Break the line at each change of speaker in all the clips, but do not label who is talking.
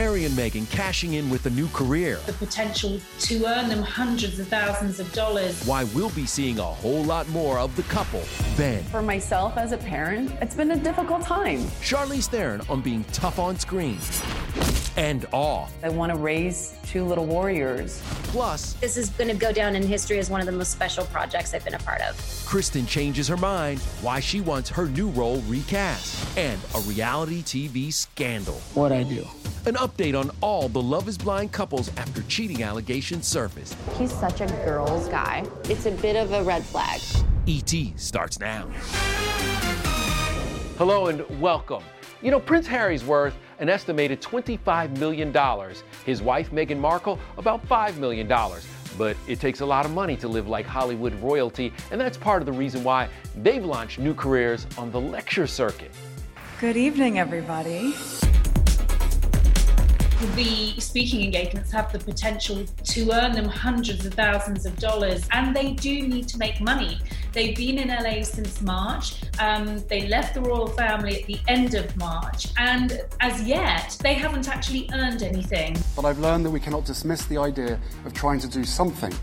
Harry and Meghan cashing in with a new career.
The potential to earn them hundreds of thousands of dollars.
Why we'll be seeing a whole lot more of the couple. Then,
For myself as a parent, it's been a difficult time.
Charlize Theron on being tough on screen and off.
I want to raise two little warriors.
Plus,
This is going to go down in history as one of the most special projects I've been a part of.
Kristen changes her mind why she wants her new role recast and a reality TV scandal.
What I do.
An update on all the Love is Blind couples after cheating allegations surfaced.
He's such a girl's guy. It's a bit of a red flag.
ET starts now.
Hello and welcome. You know, Prince Harry's worth an estimated $25 million. His wife, Meghan Markle, about $5 million. But it takes a lot of money to live like Hollywood royalty, and that's part of the reason why they've launched new careers on the lecture circuit.
Good evening, everybody.
The speaking engagements have the potential to earn them hundreds of thousands of dollars, and they do need to make money. They've been in LA since March. Um, they left the royal family at the end of March, and as yet, they haven't actually earned anything.
But I've learned that we cannot dismiss the idea of trying to do something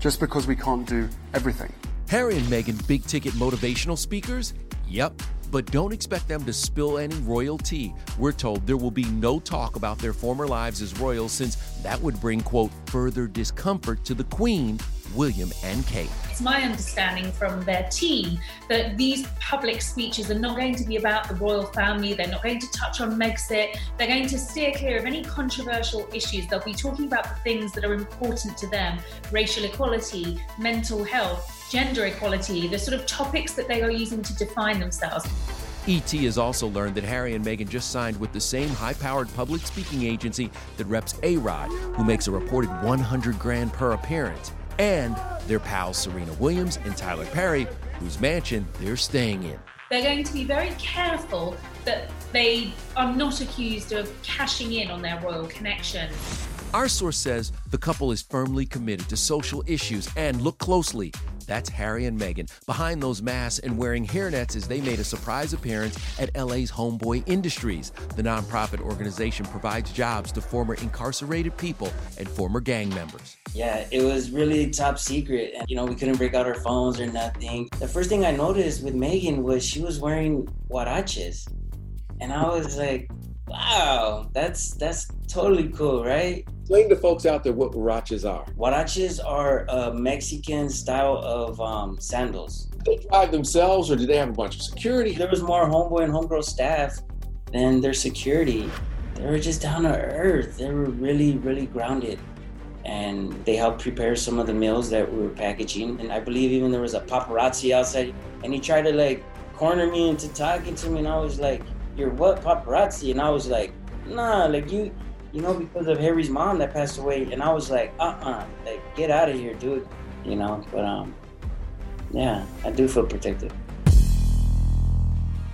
just because we can't do everything.
Harry and Meghan big ticket motivational speakers? Yep. But don't expect them to spill any royal tea. We're told there will be no talk about their former lives as royals since that would bring, quote, further discomfort to the Queen, William, and Kate.
It's my understanding from their team that these public speeches are not going to be about the royal family. They're not going to touch on Megxit. They're going to steer clear of any controversial issues. They'll be talking about the things that are important to them racial equality, mental health, gender equality, the sort of topics that they are using to define themselves.
ET has also learned that Harry and Meghan just signed with the same high powered public speaking agency that reps A Rod, who makes a reported 100 grand per appearance, and their pals Serena Williams and Tyler Perry, whose mansion they're staying in.
They're going to be very careful that they are not accused of cashing in on their royal connection.
Our source says the couple is firmly committed to social issues and look closely. That's Harry and Meghan, behind those masks and wearing hairnets as they made a surprise appearance at LA's Homeboy Industries. The nonprofit organization provides jobs to former incarcerated people and former gang members.
Yeah, it was really top secret. And, you know, we couldn't break out our phones or nothing. The first thing I noticed with Meghan was she was wearing huaraches. And I was like, wow, that's that's totally cool, right?
Explain to folks out there what huaraches are.
Huaraches are a Mexican style of um, sandals.
They drive themselves or do they have a bunch of security?
There was more homeboy and homegirl staff than their security. They were just down to earth. They were really, really grounded. And they helped prepare some of the meals that we were packaging. And I believe even there was a paparazzi outside. And he tried to like corner me into talking to me. And I was like, You're what, paparazzi? And I was like, Nah, like you you know, because of Harry's mom that passed away. And I was like, uh uh like, get out of here, dude. You know, but um, yeah, I do feel protected.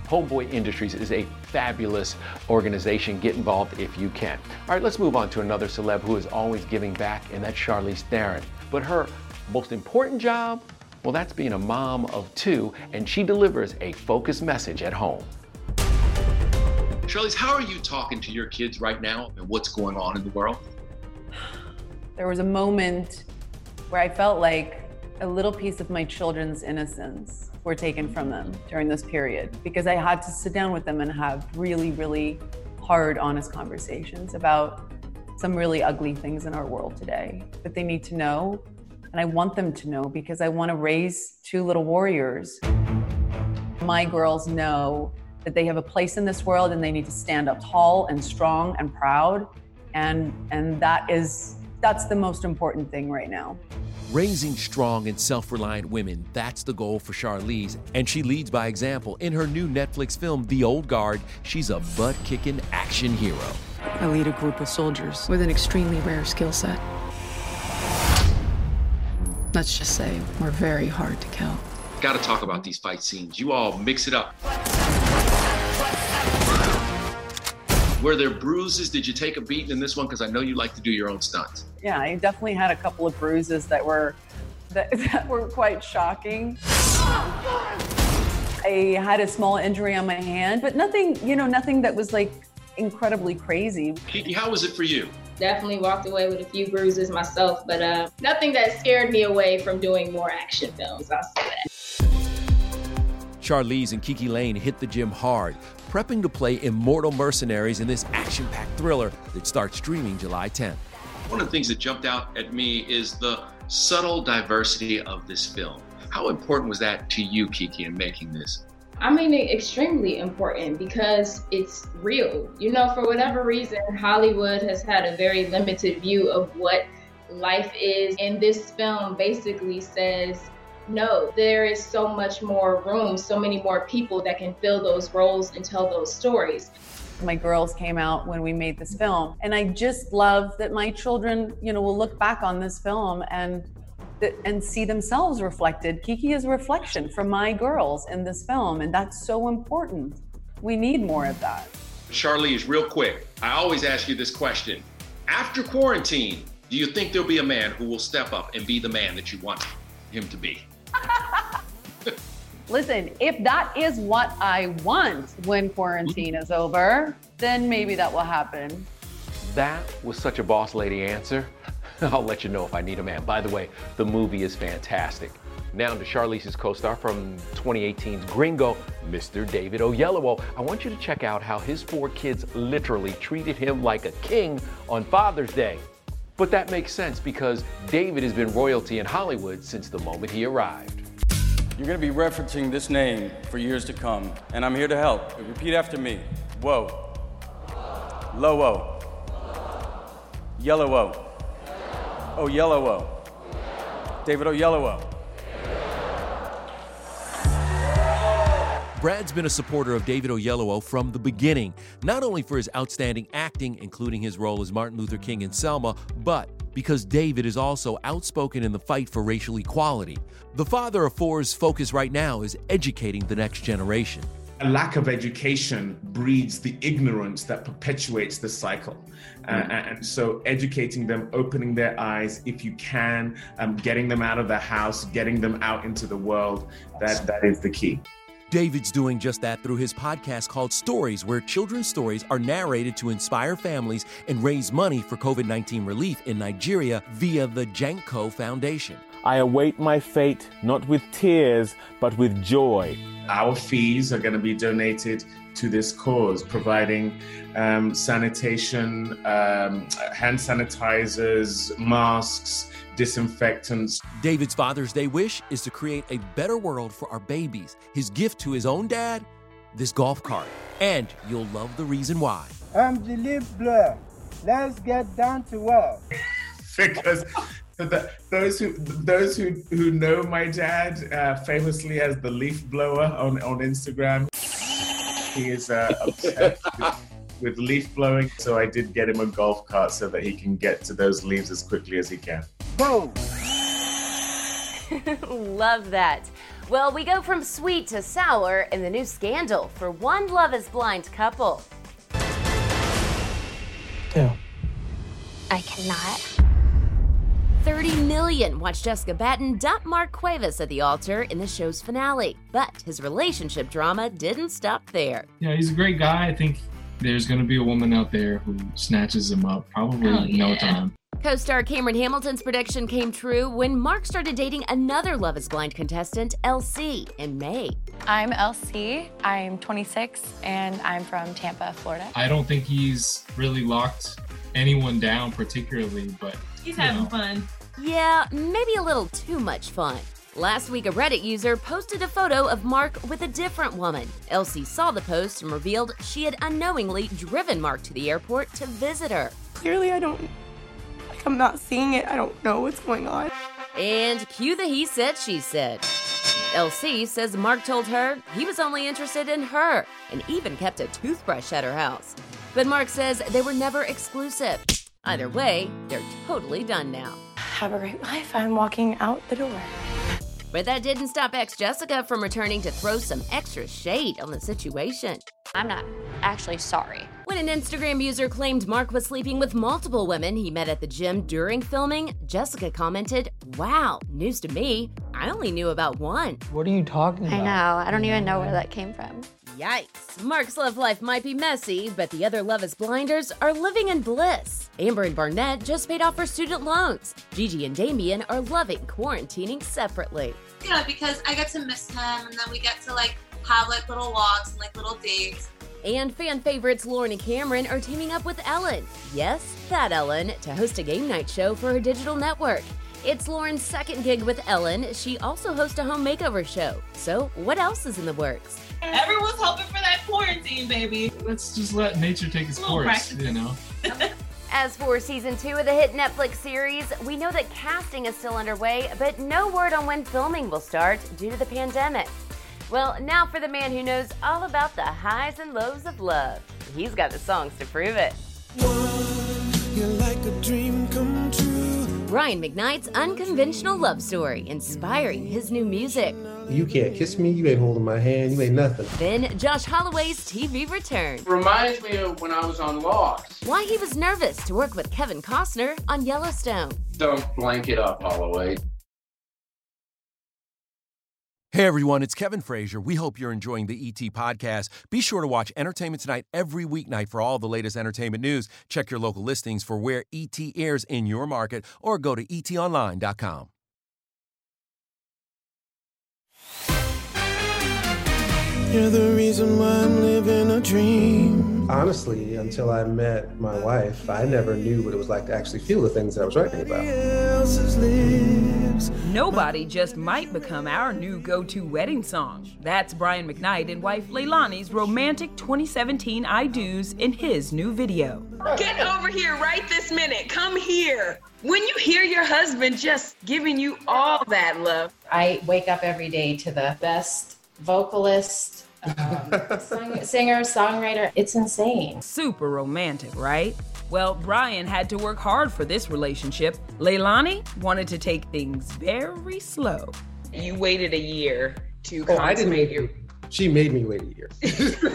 Homeboy Industries is a fabulous organization. Get involved if you can. All right, let's move on to another celeb who is always giving back, and that's Charlize Theron. But her most important job, well, that's being a mom of two, and she delivers a focused message at home.
Charlize, how are you talking to your kids right now and what's going on in the world?
There was a moment where I felt like a little piece of my children's innocence were taken from them during this period because I had to sit down with them and have really, really hard, honest conversations about some really ugly things in our world today that they need to know. And I want them to know because I want to raise two little warriors. My girls know that they have a place in this world and they need to stand up tall and strong and proud. And, and that is, that's the most important thing right now.
Raising strong and self reliant women, that's the goal for Charlize, and she leads by example. In her new Netflix film, The Old Guard, she's a butt kicking action hero.
I lead a group of soldiers with an extremely rare skill set. Let's just say we're very hard to kill.
Got to talk about these fight scenes. You all mix it up. Were there bruises? Did you take a beating in this one? Because I know you like to do your own stunts.
Yeah, I definitely had a couple of bruises that were that, that were quite shocking. I had a small injury on my hand, but nothing, you know, nothing that was like incredibly crazy.
Kiki, how was it for you?
Definitely walked away with a few bruises myself, but uh, nothing that scared me away from doing more action films. I'll say that.
Charlize and Kiki Layne hit the gym hard, prepping to play immortal mercenaries in this action packed thriller that starts streaming July 10th. One of the things that jumped out at me is the subtle diversity of this film. How important was that to you, Kiki, in making this?
I mean, extremely important because it's real. You know, for whatever reason, Hollywood has had a very limited view of what life is. And this film basically says, no, there is so much more room, so many more people that can fill those roles and tell those stories.
My girls came out when we made this film, and I just love that my children, you know, will look back on this film and and see themselves reflected. Kiki is a reflection from my girls in this film, and that's so important. We need more of that.
Charlize, real quick, I always ask you this question. After quarantine, do you think there'll be a man who will step up and be the man that you want him to be?
Listen, if that is what I want when quarantine is over, then maybe that will happen.
That was such a boss lady answer. I'll let you know if I need a man. By the way, the movie is fantastic. Now to Charlize's co-star from 2018's Gringo, Mr. David Oyelowo. I want you to check out how his four kids literally treated him like a king on Father's Day. But that makes sense because David has been royalty in Hollywood since the moment he arrived.
You're going to be referencing this name for years to come, and I'm here to help. Repeat after me. Whoa. Low-o. Yellow-o. Oh, yellow-o. David Oyelowo.
Brad's been a supporter of David Oyelowo from the beginning, not only for his outstanding acting, including his role as Martin Luther King in Selma, but because David is also outspoken in the fight for racial equality. The father of four's focus right now is educating the next generation.
a lack of education breeds the ignorance that perpetuates the cycle. Uh, and so, educating them, opening their eyes if you can, um, getting them out of the house, getting them out into the world, that, that is the key.
David's doing just that through his podcast called Stories, where children's stories are narrated to inspire families and raise money for COVID 19 relief in Nigeria via the Janko Foundation.
I await my fate not with tears, but with joy.
Our fees are going to be donated to this cause, providing um, sanitation, um, hand sanitizers, masks, disinfectants.
David's Father's Day wish is to create a better world for our babies. His gift to his own dad, this golf cart. And you'll love the reason why.
I'm the leaf blower. Let's get down to work.
because the, those who those who who know my dad uh, famously as the leaf blower on on Instagram, he is uh, obsessed with, with leaf blowing. So I did get him a golf cart so that he can get to those leaves as quickly as he can.
Boom.
Love that. Well, we go from sweet to sour in the new scandal for one Love is Blind couple.
Two.
I cannot.
30 million watched Jessica Batten dump Mark Cuevas at the altar in the show's finale. But his relationship drama didn't stop there.
Yeah, he's a great guy. I think there's going to be a woman out there who snatches him up probably
Oh,
in no time.
Co star Cameron Hamilton's prediction came true when Mark started dating another Love is Blind contestant, LC, in May.
I'm LC. I'm 26 and I'm from Tampa, Florida.
I don't think he's really locked anyone down particularly, but
He's
you know.
fun. Yeah, maybe a little too much fun. Last week, a Reddit user posted a photo of Mark with a different woman. LC saw the post and revealed she had unknowingly driven Mark to the airport to visit her.
Clearly, I don't. Like, I'm not seeing it. I don't know what's going on.
And cue the he said, she said. LC says Mark told her he was only interested in her and even kept a toothbrush at her house. But Mark says they were never exclusive. Either way, they're totally done now.
Have a great life. I'm walking out the door.
But that didn't stop ex Jessica from returning to throw some extra shade on the situation.
I'm not actually sorry.
When an Instagram user claimed Mark was sleeping with multiple women he met at the gym during filming, Jessica commented, Wow, news to me. I only knew about one.
What are you talking about?
I know. I don't even know where that came from.
Yikes. Mark's love life might be messy, but the other Love is Blinders are living in bliss. Amber and Barnett just paid off her student loans. Gigi and Damian are loving quarantining separately.
Yeah, because I get to miss him, and then we get to like have like little walks and like little dates.
And fan favorites Lauren and Cameron are teaming up with Ellen. Yes, that Ellen, to host a game night show for her digital network. It's Lauren's second gig with Ellen. She also hosts a home makeover show. So, what else is in the works?
Everyone's hoping for that quarantine, baby.
Let's just let nature take its course,
practice.
you know.
As for season two of the hit Netflix series, we know that casting is still underway, but no word on when filming will start due to the pandemic. Well, now for the man who knows all about the highs and lows of love. He's got the songs to prove it.
You're like a dream come true.
Brian McKnight's unconventional love story, inspiring his new music.
You can't kiss me, you ain't holding my hand, you ain't nothing.
Then Josh Holloway's TV return.
Reminds me of when I was on Lost.
Why he was nervous to work with Kevin Costner on Yellowstone.
Don't blank it up, Holloway.
Hey everyone, it's Kevin Frazier. We hope you're enjoying the ET podcast. Be sure to watch Entertainment Tonight every weeknight for all the latest entertainment news. Check your local listings for where ET airs in your market or go to etonline.com.
You're the reason why I'm living a dream.
Honestly, until I met my wife, I never knew what it was like to actually feel the things I was writing about.
Nobody just might become our new go to wedding song. That's Brian McKnight and wife Leilani's romantic 2017 I Do's in his new video.
Get over here right this minute. Come here. When you hear your husband just giving you all that love,
I wake up every day to the best vocalist, um, song- singer, songwriter. It's insane.
Super romantic, right? Well, Brian had to work hard for this relationship. Leilani wanted to take things very slow.
you waited a year to
Oh, I didn't
consummate
wait.
your.
She made me wait a year.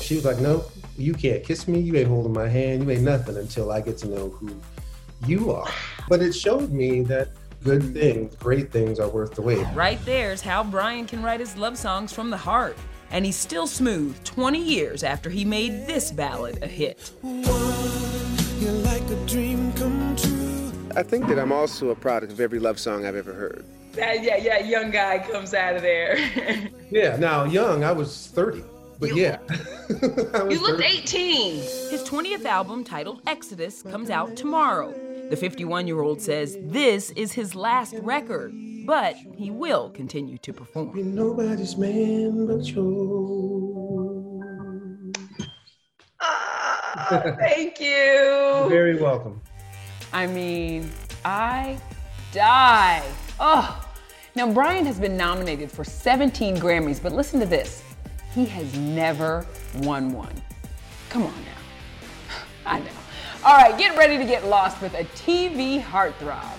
she was like, no, you can't kiss me. You ain't holding my hand. You ain't nothing until I get to know who you are. But it showed me that good mm-hmm. things, great things are worth the wait.
Right there's how Brian can write his love songs from the heart. And he's still smooth 20 years after he made this ballad a hit.
I think that I'm also a product of every love song I've ever heard.
That, yeah, yeah, young guy comes out of there.
Yeah, now young, I was 30, but yeah.
you looked 18.
His 20th album, titled Exodus, comes out tomorrow. The 51 year old says this is his last record, but he will continue to perform.
Nobody's man but you.
Thank you.
Very welcome.
I mean, I die. Oh, now Brian has been nominated for 17 Grammys, but listen to this. He has never won one. Come on now. I know. All right, get ready to get lost with a TV heartthrob.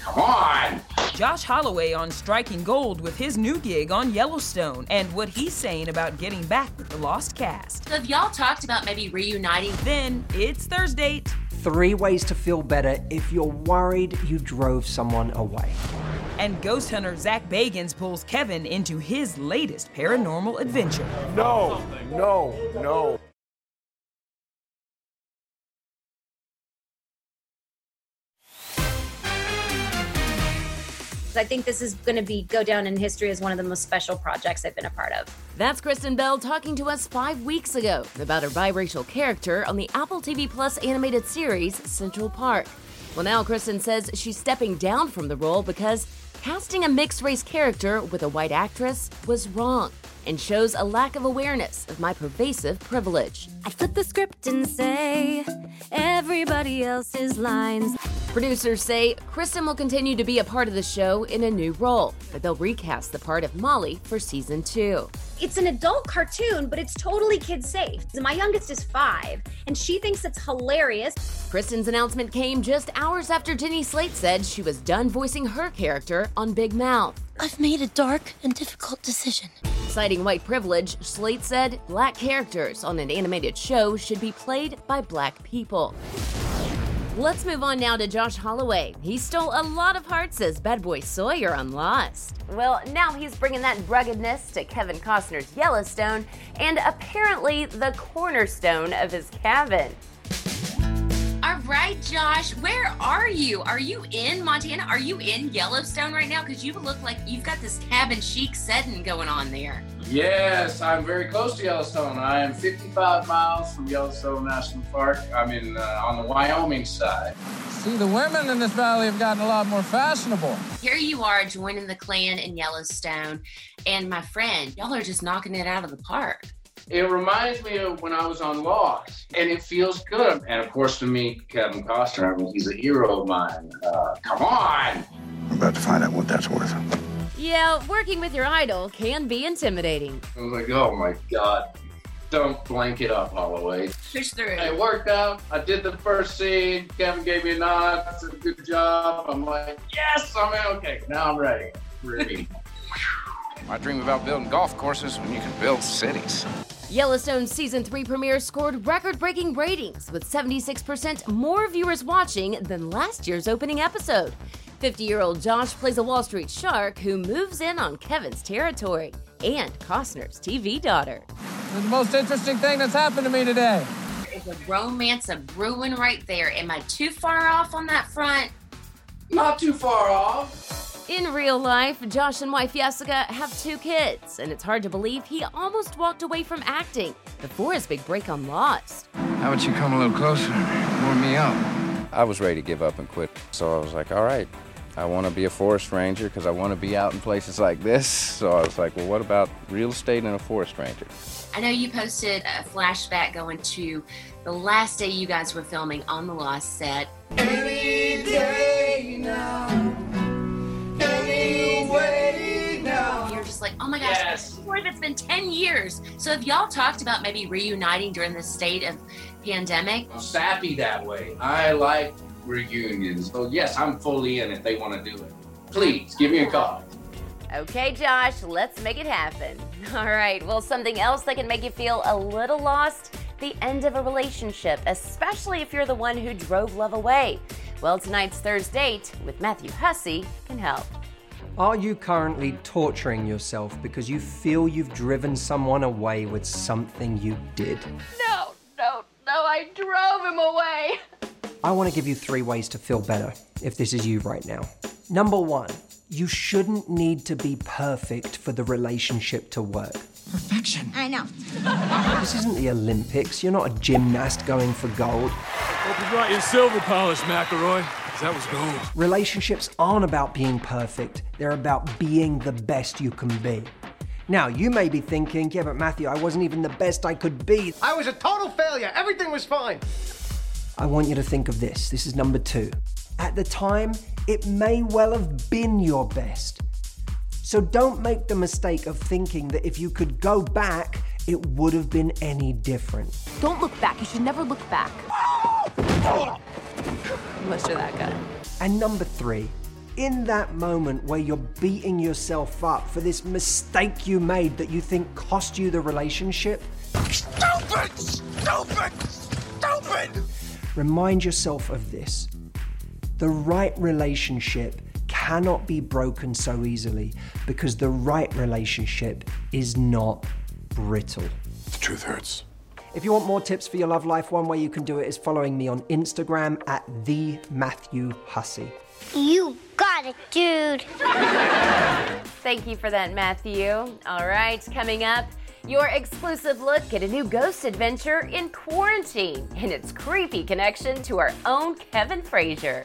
Come on!
Josh Holloway on striking gold with his new gig on Yellowstone and what he's saying about getting back with the lost cast.
Have y'all talked about maybe reuniting?
Then it's Thursday.
Three ways to feel better if you're worried you drove someone away.
And ghost hunter Zak Bagans pulls Kevin into his latest paranormal adventure.
No, no, no.
I think this is going to be go down in history as one of the most special projects I've been a part of.
That's Kristen Bell talking to us five weeks ago about her biracial character on the Apple TV Plus animated series Central Park. Well, now Kristen says she's stepping down from the role because casting a mixed race character with a white actress was wrong and shows a lack of awareness of my pervasive privilege.
I flip the script and say everybody else's lines.
Producers say Kristen will continue to be a part of the show in a new role, but they'll recast the part of Molly for season two.
It's an adult cartoon, but it's totally kid safe. My youngest is five, and she thinks it's hilarious.
Kristen's announcement came just hours after Jenny Slate said she was done voicing her character on Big Mouth.
I've made a dark and difficult decision.
Citing white privilege, Slate said black characters on an animated show should be played by black people. Let's move on now to Josh Holloway. He stole a lot of hearts as Bad Boy Sawyer on Lost. Well, now he's bringing that ruggedness to Kevin Costner's Yellowstone and apparently the cornerstone of his cabin.
All right, Josh, where are you? Are you in Montana? Are you in Yellowstone right now? Because you look like you've got this cabin chic setting going on there.
Yes, I'm very close to Yellowstone. I am 55 miles from Yellowstone National Park. I'm in uh, on the Wyoming side.
See, the women in this valley have gotten a lot more fashionable.
Here you are joining the clan in Yellowstone, and my friend, y'all are just knocking it out of the park.
It reminds me of when I was on Lost, and it feels good. And of course, to me, Kevin Costner, I mean, he's a hero of mine. Uh, come on!
I'm about to find out what that's worth.
Yeah, working with your idol can be intimidating.
I was like, oh my god. Don't blank it up, Holloway.
Push through.
It worked out. I did the first scene. Kevin gave me a nod. Said, good job. I'm like, yes, I'm in. Okay, now I'm ready. Ready.
I dream about building golf courses when you can build cities.
Yellowstone Season 3 premiere scored record breaking ratings with 76% more viewers watching than last year's opening episode. 50 year old Josh plays a Wall Street shark who moves in on Kevin's territory and Costner's TV daughter.
It's the most interesting thing that's happened to me today.
It's a romance of brewing right there. Am I too far off on that front?
Not too far off.
In real life, Josh and wife Jessica have two kids, and it's hard to believe he almost walked away from acting before his big break on Lost.
How about you come a little closer, warm me up?
I was ready to give up and quit, so I was like, all right, I want to be a forest ranger because I want to be out in places like this. So I was like, well, what about real estate and a forest ranger?
I know you posted a flashback going to the last day you guys were filming on the Lost set.
Any day now.
Oh my gosh,
Yes.
what if it's been 10 years? So have y'all talked about maybe reuniting during this state of pandemic?
I'm sappy that way. I like reunions. So yes, I'm fully in if they want to do it. Please give me a call.
Okay, Josh, let's make it happen. All right, well, something else that can make you feel a little lost the end of a relationship, especially if you're the one who drove love away. Well, tonight's Thursday date with Matthew Hussey can help.
Are you currently torturing yourself because you feel you've driven someone away with something you did?
No, no, no, I drove him away.
I want to give you three ways to feel better if this is you right now. Number one, you shouldn't need to be perfect for the relationship to work.
Perfection.
I know.
This isn't the Olympics. You're not a gymnast going for gold.
Hope you brought your silver polish, McElroy, 'cause that was gold.
Relationships aren't about being perfect, they're about being the best you can be. Now, you may be thinking, yeah, but Matthew, I wasn't even the best I could be.
I was a total failure. Everything was fine.
I want you to think of this. This is number two. At the time, it may well have been your best. So don't make the mistake of thinking that if you could go back, it would have been any different.
Don't look back. You should never look back.
Unless you're that guy.
And number three, in that moment where you're beating yourself up for this mistake you made that you think cost you the relationship,
Stupid! Stupid! Stupid!
remind yourself of this. The right relationship cannot be broken so easily because the right relationship is not brittle.
The truth hurts.
If you want more tips for your love life, one way you can do it is following me on Instagram at the Matthew Hussey.
You got it, dude.
Thank you for that, Matthew. All right, coming up, your exclusive look at a new ghost adventure in quarantine and its creepy connection to our own Kevin Frazier.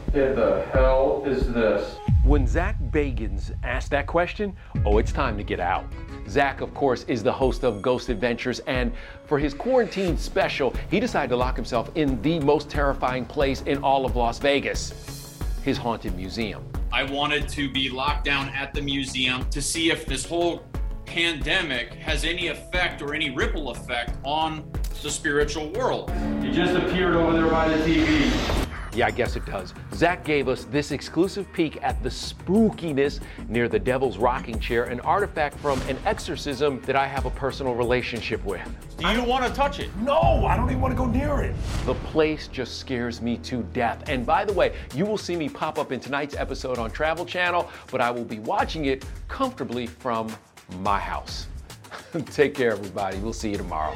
in the hell is this?
When Zak Bagans asked that question, oh, it's time to get out. Zak, of course, is the host of Ghost Adventures, and for his quarantine special, he decided to lock himself in the most terrifying place in all of Las Vegas his haunted museum.
I wanted to be locked down at the museum to see if this whole pandemic has any effect or any ripple effect on the spiritual world.
He just appeared over there by the TV.
Yeah, I guess it does. Zak gave us this exclusive peek at the spookiness near the Devil's Rocking Chair, an artifact from an exorcism that I have a personal relationship with.
Do you want to touch it?
No, I don't even want to go near it. The place just scares me to death. And by the way, you will see me pop up in tonight's episode on Travel Channel, but I will be watching it comfortably from my house. Take care, everybody. We'll see you tomorrow.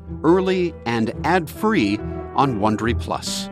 early and ad free on Wondery Plus.